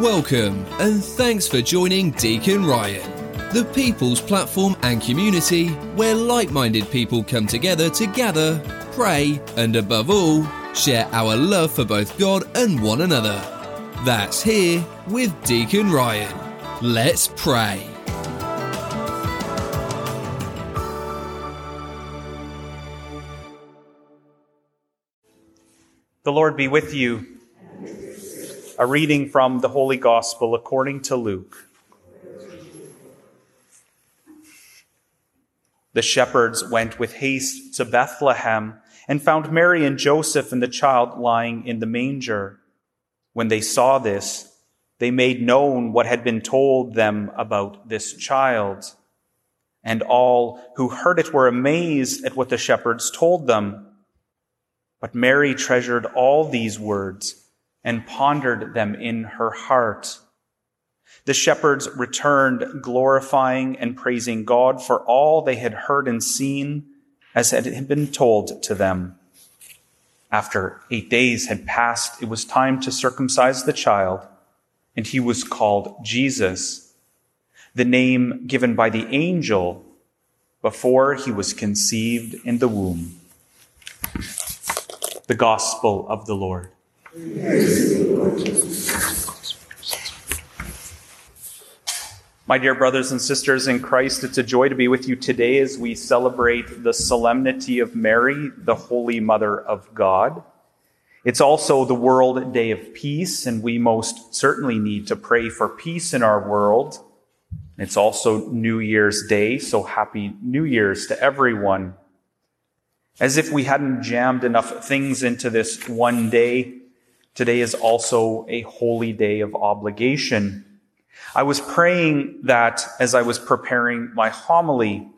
Welcome, and thanks for joining Deacon Ryan, the people's platform and community where like minded people come together to gather, pray, and above all, share our love for both God and one another. That's here with Deacon Ryan. Let's pray. The Lord be with you. A reading from the Holy Gospel according to Luke. The shepherds went with haste to Bethlehem and found Mary and Joseph and the child lying in the manger. When they saw this, they made known what had been told them about this child. And all who heard it were amazed at what the shepherds told them. But Mary treasured all these words and pondered them in her heart. The shepherds returned, glorifying and praising God for all they had heard and seen as had been told to them. After eight days had passed, it was time to circumcise the child, and he was called Jesus, the name given by the angel before he was conceived in the womb. The Gospel of the Lord. My dear brothers and sisters in Christ, it's a joy to be with you today as we celebrate the solemnity of Mary, the Holy Mother of God. It's also the World Day of Peace, and we most certainly need to pray for peace in our world. It's also New Year's Day, so happy New Year's to everyone. As if we hadn't jammed enough things into this one day, today is also a holy day of obligation. I was praying that as I was preparing my homily,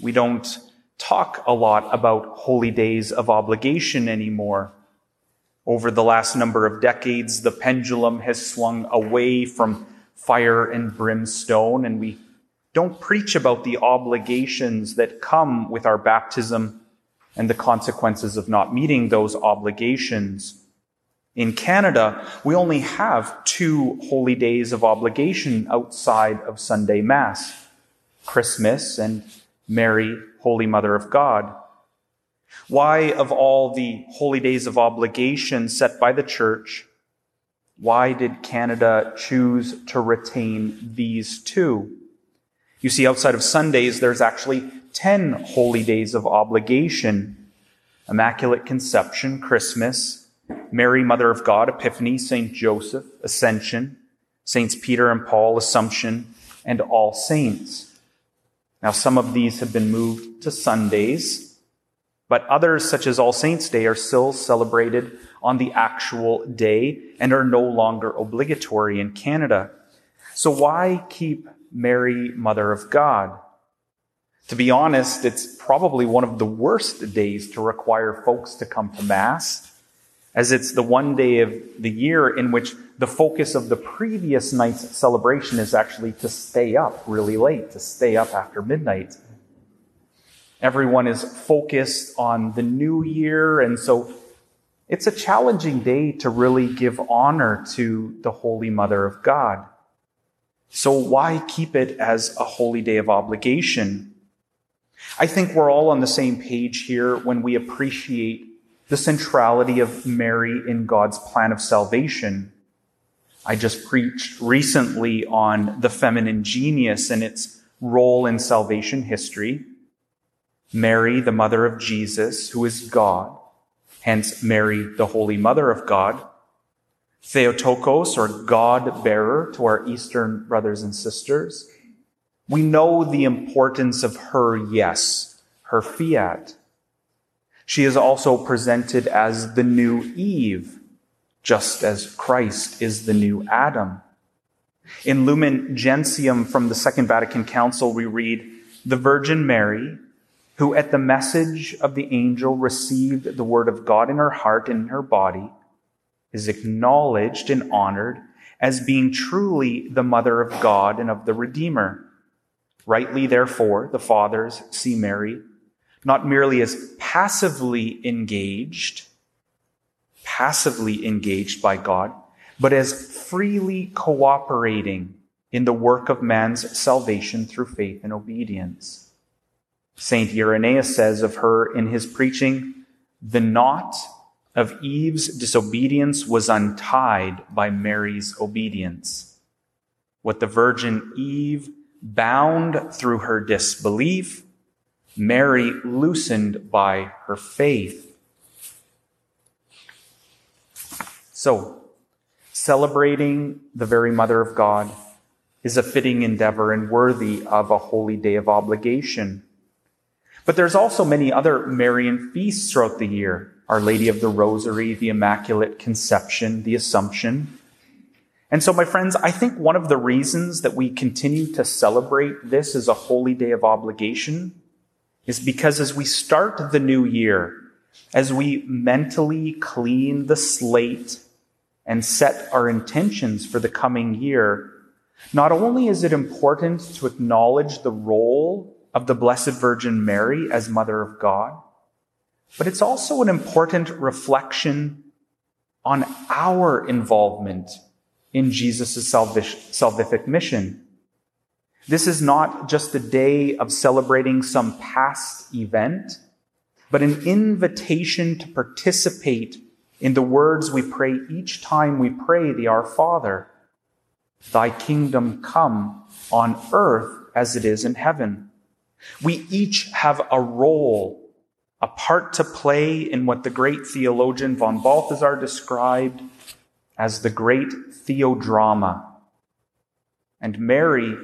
we don't talk a lot about holy days of obligation anymore. Over the last number of decades, the pendulum has swung away from fire and brimstone, and we don't preach about the obligations that come with our baptism and the consequences of not meeting those obligations. In Canada, we only have two holy days of obligation outside of Sunday Mass Christmas and Mary, Holy Mother of God. Why, of all the holy days of obligation set by the Church, why did Canada choose to retain these two? You see, outside of Sundays, there's actually 10 holy days of obligation Immaculate Conception, Christmas, Mary, Mother of God, Epiphany, St. Joseph, Ascension, Saints Peter and Paul, Assumption, and All Saints. Now, some of these have been moved to Sundays, but others, such as All Saints' Day, are still celebrated on the actual day and are no longer obligatory in Canada. So why keep Mary, Mother of God? To be honest, it's probably one of the worst days to require folks to come to Mass as it's the one day of the year in which the focus of the previous night's celebration is actually to stay up really late, to stay up after midnight. Everyone is focused on the new year, and so it's a challenging day to really give honor to the Holy Mother of God. So why keep it as a holy day of obligation? I think we're all on the same page here when we appreciate the centrality of Mary in God's plan of salvation. I just preached recently on the feminine genius and its role in salvation history. Mary, the mother of Jesus, who is God, hence Mary, the Holy Mother of God. Theotokos, or God bearer to our Eastern brothers and sisters. We know the importance of her yes, her fiat. She is also presented as the new Eve, just as Christ is the new Adam. In Lumen Gentium from the Second Vatican Council, we read, The Virgin Mary, who at the message of the angel received the word of God in her heart and in her body, is acknowledged and honored as being truly the mother of God and of the Redeemer. Rightly, therefore, the fathers see Mary not merely as passively engaged, passively engaged by God, but as freely cooperating in the work of man's salvation through faith and obedience. St. Irenaeus says of her in his preaching, the knot of Eve's disobedience was untied by Mary's obedience. What the Virgin Eve bound through her disbelief, Mary loosened by her faith. So, celebrating the very Mother of God is a fitting endeavor and worthy of a holy day of obligation. But there's also many other Marian feasts throughout the year. Our Lady of the Rosary, the Immaculate Conception, the Assumption. And so, my friends, I think one of the reasons that we continue to celebrate this as a holy day of obligation is because as we start the new year, as we mentally clean the slate and set our intentions for the coming year, not only is it important to acknowledge the role of the Blessed Virgin Mary as Mother of God, but it's also an important reflection on our involvement in Jesus' salvific mission. This is not just a day of celebrating some past event, but an invitation to participate in the words we pray each time we pray the Our Father. Thy kingdom come on earth as it is in heaven. We each have a role, a part to play in what the great theologian von Balthasar described as the great theodrama. And Mary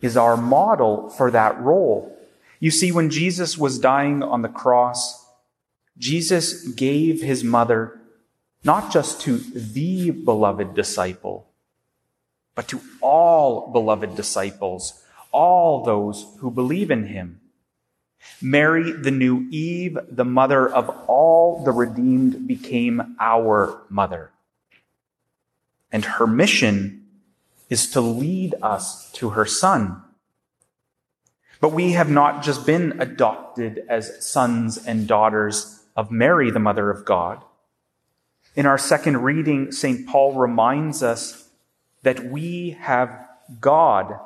is our model for that role. You see, when Jesus was dying on the cross, Jesus gave his mother not just to the beloved disciple, but to all beloved disciples, all those who believe in him. Mary, the new Eve, the mother of all the redeemed, became our mother. And her mission is to lead us to her son. But we have not just been adopted as sons and daughters of Mary, the mother of God. In our second reading, St. Paul reminds us that we have God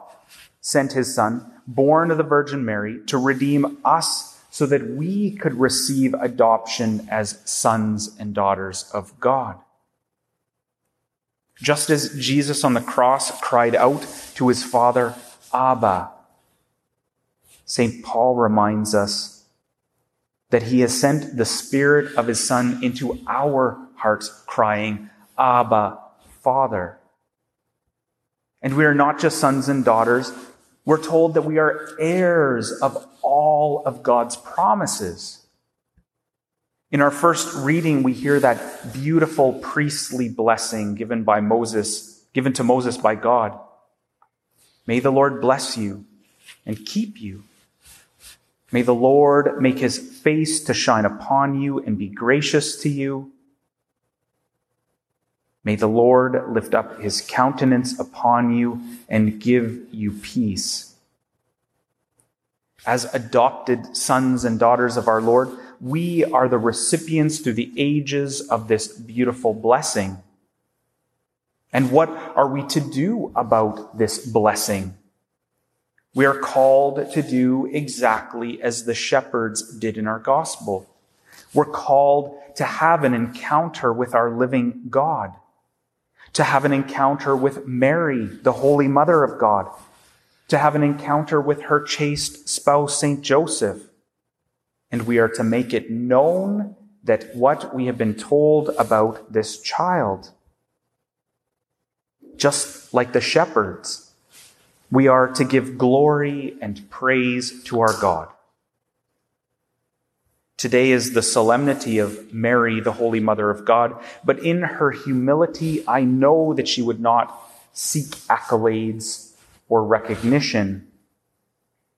sent his son, born of the Virgin Mary, to redeem us so that we could receive adoption as sons and daughters of God. Just as Jesus on the cross cried out to his Father, Abba, St. Paul reminds us that he has sent the Spirit of his Son into our hearts, crying, Abba, Father. And we are not just sons and daughters. We're told that we are heirs of all of God's promises. In our first reading, we hear that beautiful priestly blessing given by Moses, given to Moses by God. May the Lord bless you and keep you. May the Lord make his face to shine upon you and be gracious to you. May the Lord lift up his countenance upon you and give you peace. As adopted sons and daughters of our Lord, we are the recipients through the ages of this beautiful blessing. And what are we to do about this blessing? We are called to do exactly as the shepherds did in our gospel. We're called to have an encounter with our living God to have an encounter with Mary, the Holy Mother of God, to have an encounter with her chaste spouse, St. Joseph. And we are to make it known that what we have been told about this child, just like the shepherds, we are to give glory and praise to our God. Today is the solemnity of Mary, the Holy Mother of God. But in her humility, I know that she would not seek accolades or recognition.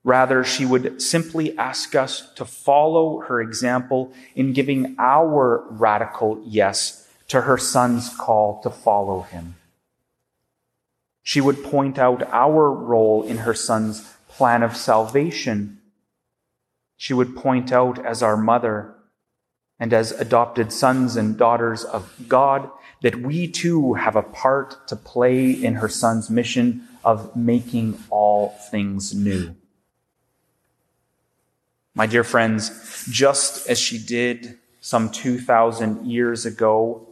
Rather, she would simply ask us to follow her example in giving our radical yes to her son's call to follow him. She would point out our role in her son's plan of salvation she would point out as our mother and as adopted sons and daughters of God that we too have a part to play in her Son's mission of making all things new. My dear friends, just as she did some 2,000 years ago,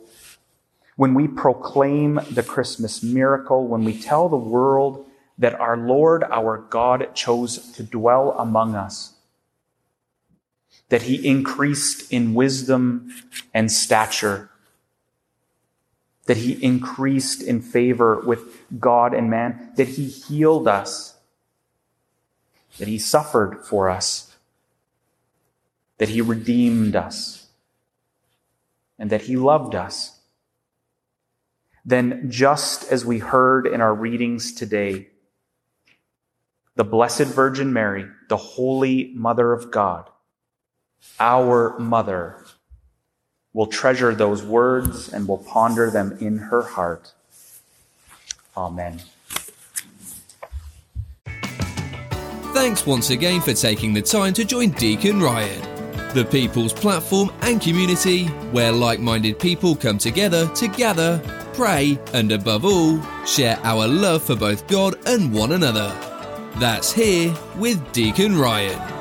when we proclaim the Christmas miracle, when we tell the world that our Lord, our God, chose to dwell among us, that he increased in wisdom and stature, that he increased in favor with God and man, that he healed us, that he suffered for us, that he redeemed us, and that he loved us. Then, just as we heard in our readings today, the Blessed Virgin Mary, the Holy Mother of God, our Mother, will treasure those words and will ponder them in her heart. Amen. Thanks once again for taking the time to join Deacon Ryan, the people's platform and community where like minded people come together to gather, pray, and above all, share our love for both God and one another. That's here with Deacon Ryan.